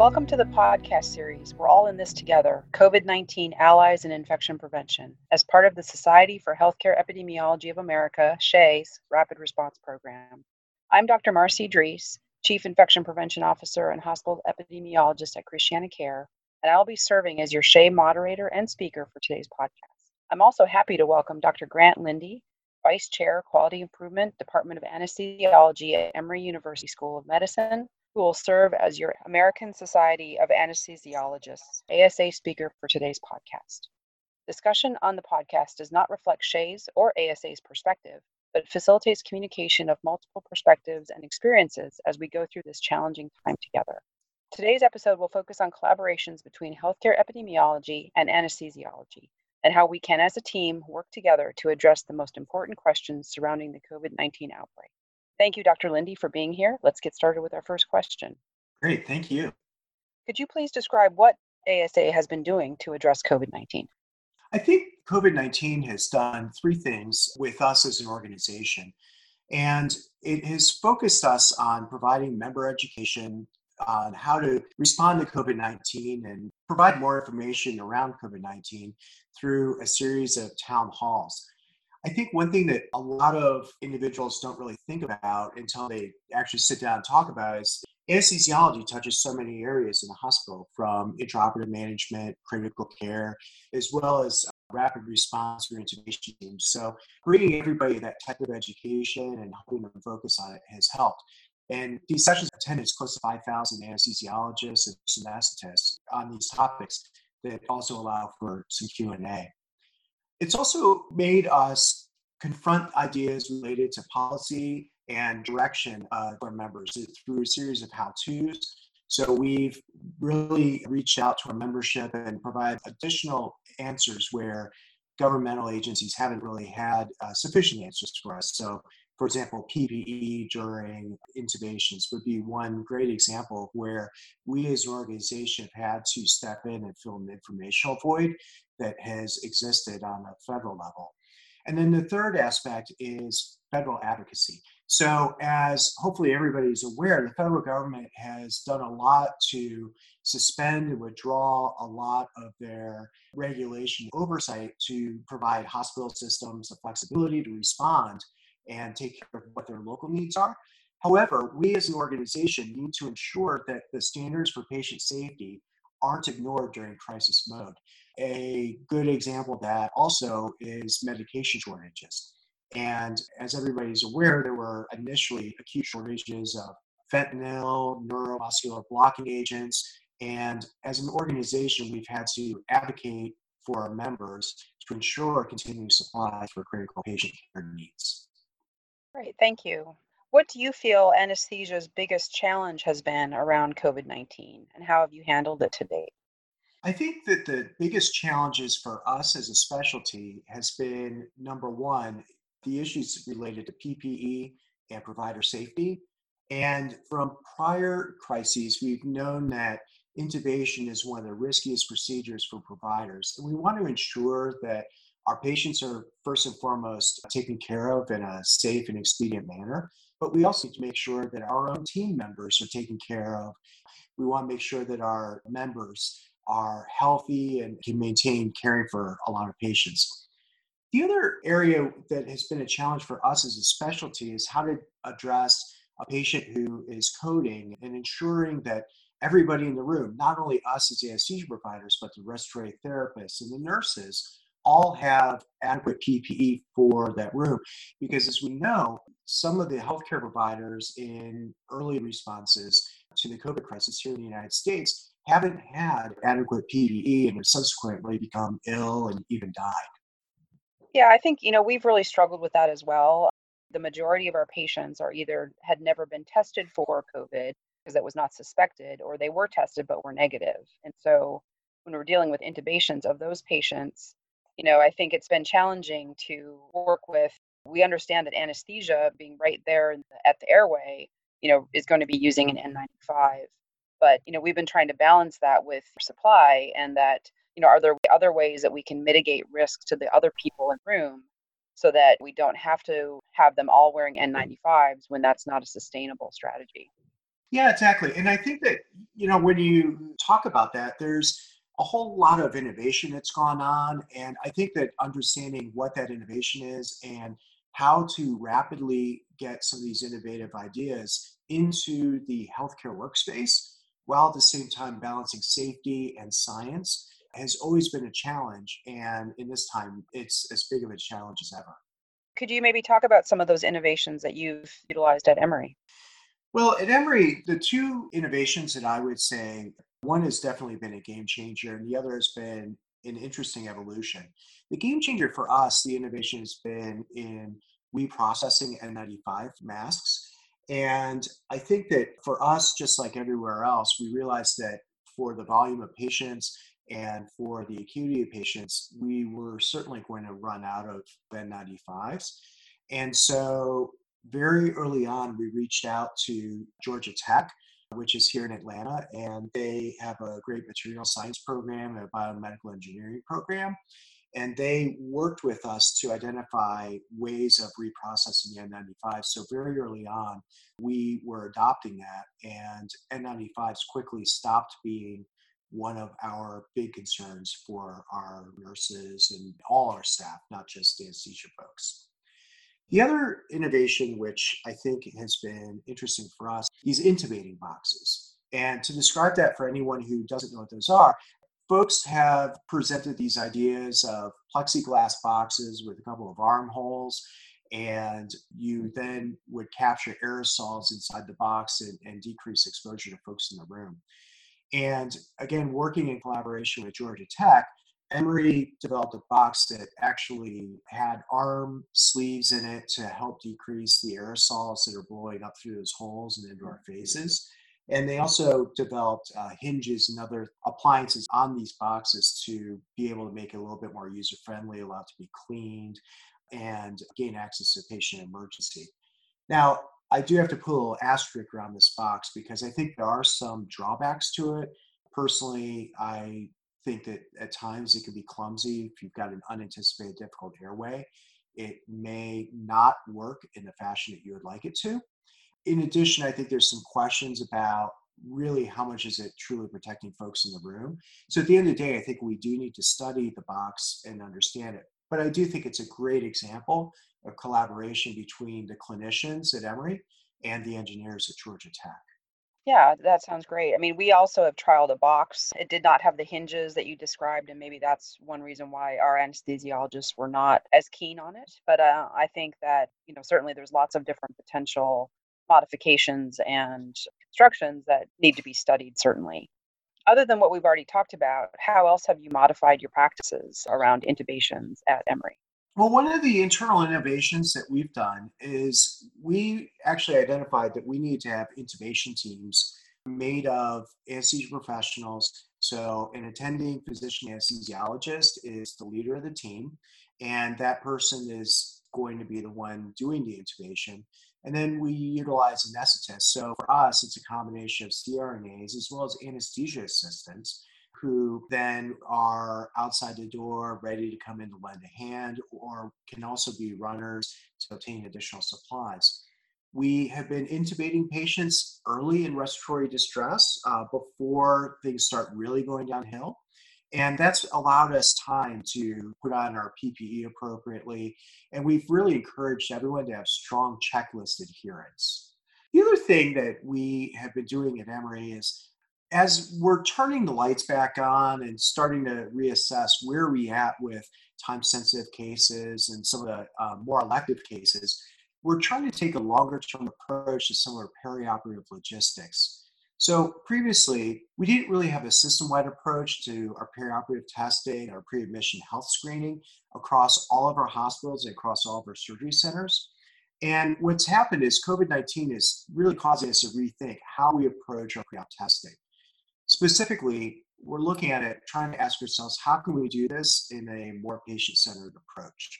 Welcome to the podcast series. We're all in this together COVID 19 Allies in Infection Prevention, as part of the Society for Healthcare Epidemiology of America, SHEA's Rapid Response Program. I'm Dr. Marci Drees, Chief Infection Prevention Officer and Hospital Epidemiologist at Christiana Care, and I'll be serving as your SHEA moderator and speaker for today's podcast. I'm also happy to welcome Dr. Grant Lynde, Vice Chair, Quality Improvement, Department of Anesthesiology at Emory University School of Medicine, who will serve as your American Society of Anesthesiologists ASA speaker for today's podcast. Discussion on the podcast does not reflect SHEA's or ASA's perspective, but facilitates communication of multiple perspectives and experiences as we go through this challenging time together. Today's episode will focus on collaborations between healthcare epidemiology and anesthesiology, and how we can, as a team, work together to address the most important questions surrounding the COVID 19 outbreak. Thank you, Dr. Lynde, for being here. Let's get started with our first question. Great, thank you. Could you please describe what ASA has been doing to address COVID 19? I think COVID 19 has done three things with us as an organization. And it has focused us on providing member education on how to respond to COVID 19 and provide more information around COVID 19 through a series of town halls. I think one thing that a lot of individuals don't really think about until they actually sit down and talk about is anesthesiology touches so many areas in the hospital from intraoperative management, critical care, as well as uh, rapid response or intubation teams. So bringing everybody that type of education and helping them focus on it has helped. And these sessions attended close to 5,000 anesthesiologists and anesthetists on these topics that also allow for some Q&A. It's also made us confront ideas related to policy and direction of our members through a series of how to's. So we've really reached out to our membership and provide additional answers where governmental agencies haven't really had uh, sufficient answers for us. So, for example, PPE during intubations would be one great example where we as an organization have had to step in and fill an informational void that has existed on a federal level. And then the third aspect is federal advocacy. So, as hopefully everybody's aware, the federal government has done a lot to suspend and withdraw a lot of their regulation oversight to provide hospital systems the flexibility to respond and take care of what their local needs are. However, we as an organization need to ensure that the standards for patient safety aren't ignored during crisis mode. A good example of that also is medication shortages. And as everybody's aware, there were initially acute shortages of fentanyl, neuromuscular blocking agents. And as an organization, we've had to advocate for our members to ensure continuing supply for critical patient care needs. Great, thank you. What do you feel anesthesia's biggest challenge has been around COVID 19, and how have you handled it to date? I think that the biggest challenges for us as a specialty has been number one, the issues related to PPE and provider safety. And from prior crises, we've known that intubation is one of the riskiest procedures for providers. And we want to ensure that our patients are first and foremost taken care of in a safe and expedient manner. But we also need to make sure that our own team members are taken care of. We want to make sure that our members are healthy and can maintain caring for a lot of patients. The other area that has been a challenge for us as a specialty is how to address a patient who is coding and ensuring that everybody in the room, not only us as anesthesia providers, but the respiratory therapists and the nurses, all have adequate PPE for that room. Because as we know, some of the healthcare providers in early responses to the COVID crisis here in the United States haven't had adequate PPE and have subsequently become ill and even died. Yeah, I think, you know, we've really struggled with that as well. The majority of our patients are either had never been tested for COVID because it was not suspected, or they were tested but were negative. And so when we're dealing with intubations of those patients, you know, I think it's been challenging to work with. We understand that anesthesia being right there at the airway, you know, is going to be using an N95. But, you know, we've been trying to balance that with supply and that, you know, are there other ways that we can mitigate risk to the other people in the room so that we don't have to have them all wearing N95s when that's not a sustainable strategy? Yeah, exactly. And I think that, you know, when you talk about that, there's a whole lot of innovation that's gone on. And I think that understanding what that innovation is and how to rapidly get some of these innovative ideas into the healthcare workspace while at the same time balancing safety and science has always been a challenge. And in this time, it's as big of a challenge as ever. Could you maybe talk about some of those innovations that you've utilized at Emory? Well, at Emory, the two innovations that I would say one has definitely been a game changer, and the other has been an interesting evolution. The game changer for us, the innovation has been in reprocessing N95 masks. And I think that for us, just like everywhere else, we realized that for the volume of patients and for the acuity of patients, we were certainly going to run out of N95s. And so, very early on, we reached out to Georgia Tech, which is here in Atlanta, and they have a great material science program and a biomedical engineering program. And they worked with us to identify ways of reprocessing the N95. So, very early on, we were adopting that, and N95s quickly stopped being one of our big concerns for our nurses and all our staff, not just anesthesia folks. The other innovation, which I think has been interesting for us, is intubating boxes. And to describe that for anyone who doesn't know what those are, folks have presented these ideas of plexiglass boxes with a couple of armholes and you then would capture aerosols inside the box and, and, decrease exposure to folks in the room. And again, working in collaboration with Georgia Tech, Emory developed a box that actually had arm sleeves in it to help decrease the aerosols that are blowing up through those holes and into our faces. And they also developed uh, hinges and other appliances on these boxes to be able to make it a little bit more user friendly, allow it to be cleaned, and gain access to patient emergency. Now, I do have to put a little asterisk around this box because I think there are some drawbacks to it. Personally, I think that at times it can be clumsy if you've got an unanticipated difficult airway. It may not work in the fashion that you would like it to. In addition, I think there's some questions about really how much is it truly protecting folks in the room. So at the end of the day, I think we do need to study the box and understand it. But I do think it's a great example of collaboration between the clinicians at Emory and the engineers at Georgia Tech. Yeah, that sounds great. I mean, we also have trialed a box. It did not have the hinges that you described, and maybe that's one reason why our anesthesiologists were not as keen on it. But uh, I think that, you know, certainly there's lots of different potential modifications and constructions that need to be studied, certainly. Other than what we've already talked about, how else have you modified your practices around intubations at Emory? Well, one of the internal innovations that we've done is we actually identified that we need to have intubation teams made of anesthesia professionals. So, an attending physician anesthesiologist is the leader of the team, and that person is going to be the one doing the intubation. And then we utilize anesthetists. So, for us, it's a combination of CRNAs as well as anesthesia assistants who then are outside the door ready to come in to lend a hand or can also be runners to obtain additional supplies. We have been intubating patients early in respiratory distress uh, before things start really going downhill. And that's allowed us time to put on our PPE appropriately. And we've really encouraged everyone to have strong checklist adherence. The other thing that we have been doing at Emory is as we're turning the lights back on and starting to reassess where are we at with time sensitive cases and some of the uh, more elective cases, we're trying to take a longer term approach to some of our perioperative logistics. So previously, we didn't really have a system-wide approach to our perioperative testing, our pre-admission health screening across all of our hospitals and across all of our surgery centers. And what's happened is COVID-19 is really causing us to rethink how we approach our pre-op testing. Specifically, we're looking at it, trying to ask ourselves, how can we do this in a more patient-centered approach?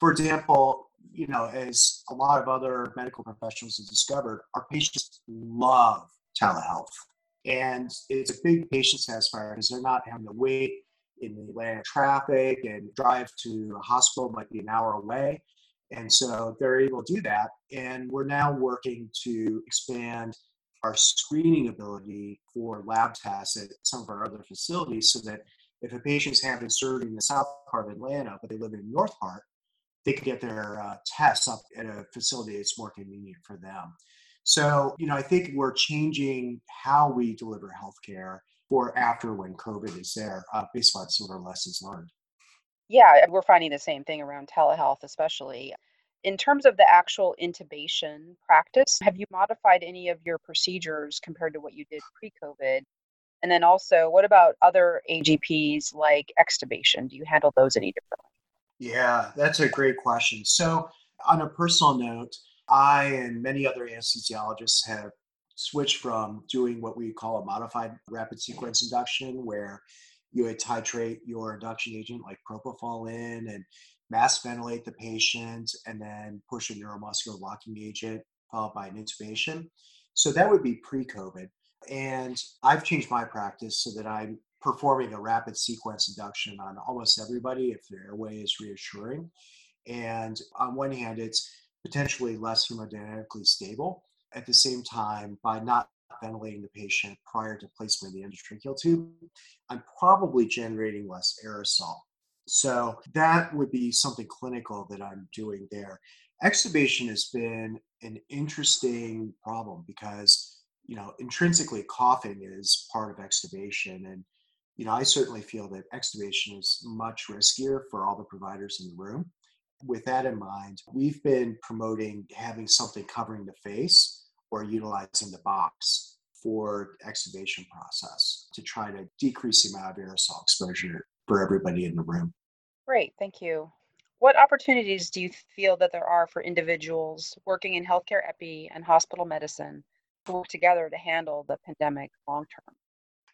For example, you know, as a lot of other medical professionals have discovered, our patients love telehealth. And it's a big patient satisfier because they're not having to wait in the Atlanta traffic and drive to a hospital might be an hour away. And so they're able to do that. And we're now working to expand our screening ability for lab tests at some of our other facilities so that if a patient's having surgery in the south part of Atlanta, but they live in the north part, they could get their uh, tests up at a facility that's more convenient for them. So, you know, I think we're changing how we deliver healthcare for after when COVID is there, uh, based on some of our lessons learned. Yeah, we're finding the same thing around telehealth, especially. In terms of the actual intubation practice, have you modified any of your procedures compared to what you did pre COVID? And then also, what about other AGPs like extubation? Do you handle those any differently? Yeah, that's a great question. So, on a personal note, I and many other anesthesiologists have switched from doing what we call a modified rapid sequence induction, where you would titrate your induction agent like propofol in and mask ventilate the patient and then push a neuromuscular blocking agent followed by an intubation. So that would be pre COVID. And I've changed my practice so that I'm performing a rapid sequence induction on almost everybody if their airway is reassuring. And on one hand, it's potentially less hemodynamically stable. At the same time, by not ventilating the patient prior to placement of the endotracheal tube, I'm probably generating less aerosol. So that would be something clinical that I'm doing there. Extubation has been an interesting problem because, you know, intrinsically coughing is part of extubation. And, you know, I certainly feel that extubation is much riskier for all the providers in the room. With that in mind, we've been promoting having something covering the face or utilizing the box for extubation process to try to decrease the amount of aerosol exposure for everybody in the room. Great, thank you. What opportunities do you feel that there are for individuals working in healthcare epi and hospital medicine to work together to handle the pandemic long term?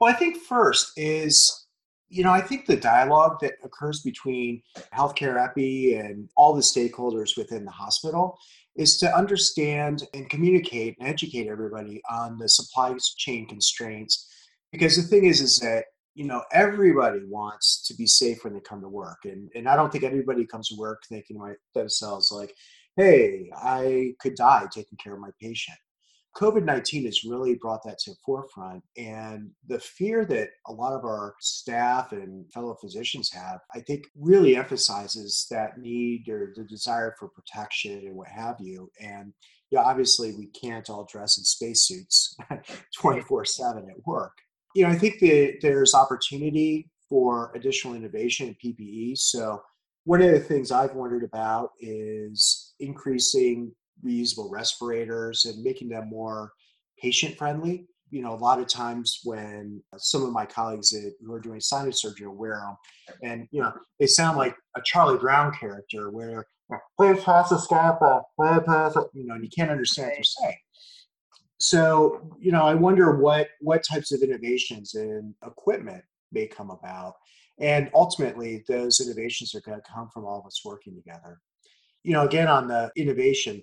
Well, I think first is, you know, I think the dialogue that occurs between healthcare epi and all the stakeholders within the hospital is to understand and communicate and educate everybody on the supply chain constraints. Because the thing is, is that you know everybody wants to be safe when they come to work, and and I don't think everybody comes to work thinking to themselves like, "Hey, I could die taking care of my patient." COVID 19 has really brought that to the forefront. And the fear that a lot of our staff and fellow physicians have, I think, really emphasizes that need or the desire for protection and what have you. And yeah, obviously, we can't all dress in spacesuits 24 7 at work. You know, I think that there's opportunity for additional innovation in PPE. So, one of the things I've wondered about is increasing reusable respirators and making them more patient friendly. You know, a lot of times when uh, some of my colleagues that, who are doing sinus surgery wear them, and you know, they sound like a Charlie Brown character where please pass the scalpel, please pass it, you know, and you can't understand what they're saying. So, you know, I wonder what what types of innovations in equipment may come about. And ultimately, those innovations are going to come from all of us working together. You know, again, on the innovation,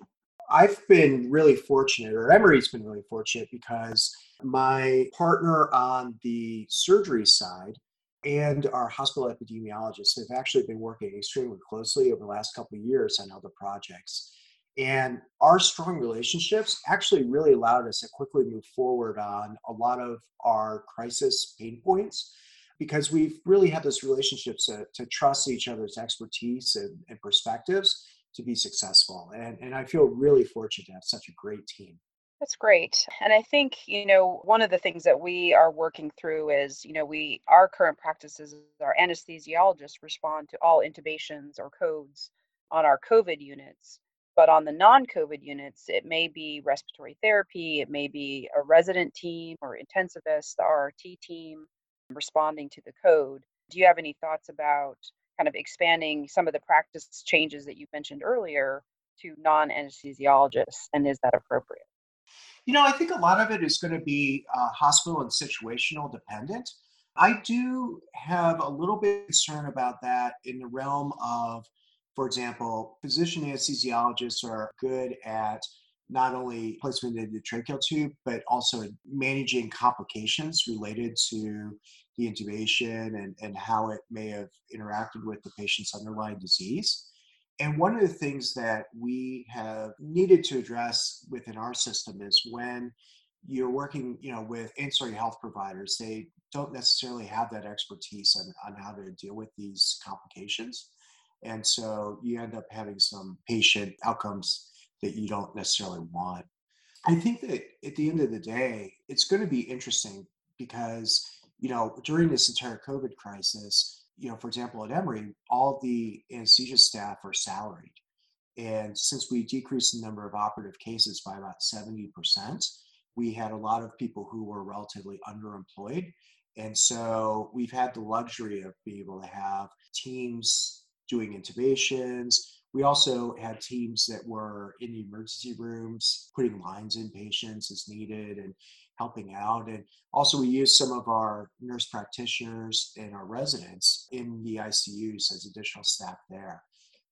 I've been really fortunate, or Emory's been really fortunate because my partner on the surgery side and our hospital epidemiologists have actually been working extremely closely over the last couple of years on other projects. And our strong relationships actually really allowed us to quickly move forward on a lot of our crisis pain points because we've really had those relationships to, to trust each other's expertise and, and perspectives to be successful. And, and I feel really fortunate to have such a great team. That's great. And I think, you know, one of the things that we are working through is, you know, we our current practices our anesthesiologists respond to all intubations or codes on our COVID units. But on the non-COVID units, it may be respiratory therapy, it may be a resident team or intensivist, the RRT team responding to the code. Do you have any thoughts about kind of expanding some of the practice changes that you mentioned earlier to non anesthesiologists? And is that appropriate? You know, I think a lot of it is going to be uh, hospital and situational dependent. I do have a little bit of concern about that in the realm of, for example, physician anesthesiologists are good at not only placement endotracheal tube, but also managing complications related to the intubation and, and how it may have interacted with the patient's underlying disease. And one of the things that we have needed to address within our system is when you're working, you know, with ancillary health providers. They don't necessarily have that expertise on, on how to deal with these complications. And so you end up having some patient outcomes that you don't necessarily want. I think that at the end of the day, it's going to be interesting because, you know, during this entire COVID crisis, you know, for example, at Emory, all the anesthesia staff are salaried. And since we decreased the number of operative cases by about 70%, we had a lot of people who were relatively underemployed. And so we've had the luxury of being able to have teams doing intubations. We also had teams that were in the emergency rooms, putting lines in patients as needed and helping out. And also, we use some of our nurse practitioners and our residents in the ICUs as additional staff there.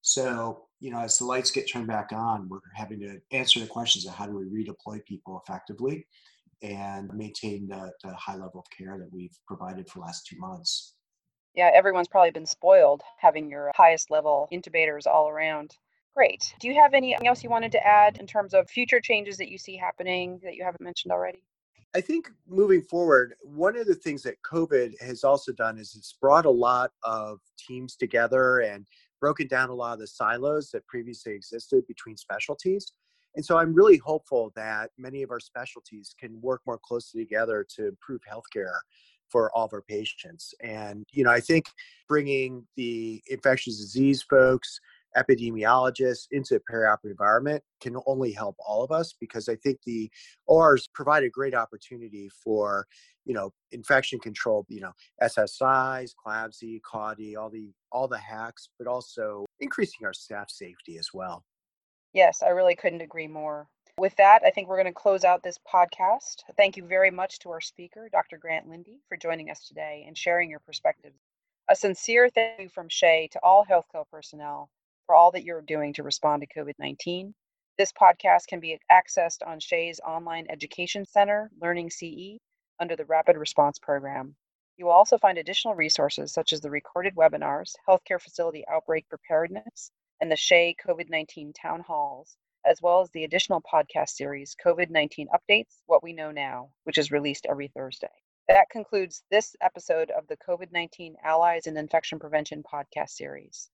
So, you know, as the lights get turned back on, we're having to answer the questions of how do we redeploy people effectively and maintain the, the high level of care that we've provided for the last two months. Yeah, everyone's probably been spoiled having your highest level intubators all around. Great. Do you have anything else you wanted to add in terms of future changes that you see happening that you haven't mentioned already? I think moving forward, one of the things that COVID has also done is it's brought a lot of teams together and broken down a lot of the silos that previously existed between specialties. And so I'm really hopeful that many of our specialties can work more closely together to improve healthcare for all of our patients. And, you know, I think bringing the infectious disease folks, epidemiologists into a perioperative environment can only help all of us because I think the ORs provide a great opportunity for you know infection control you know SSIs, CLABSI, CAUTI, all the all the hacks, but also increasing our staff safety as well. Yes, I really couldn't agree more. With that, I think we're going to close out this podcast. Thank you very much to our speaker, Dr. Grant Lynde, for joining us today and sharing your perspectives. A sincere thank you from SHEA to all healthcare personnel for all that you're doing to respond to COVID 19. This podcast can be accessed on SHEA's online education center, Learning CE, under the Rapid Response Program. You will also find additional resources such as the recorded webinars, Healthcare Facility Outbreak Preparedness, and the SHEA COVID 19 Town Halls, as well as the additional podcast series, COVID 19 Updates What We Know Now, which is released every Thursday. That concludes this episode of the COVID 19 Allies in Infection Prevention podcast series.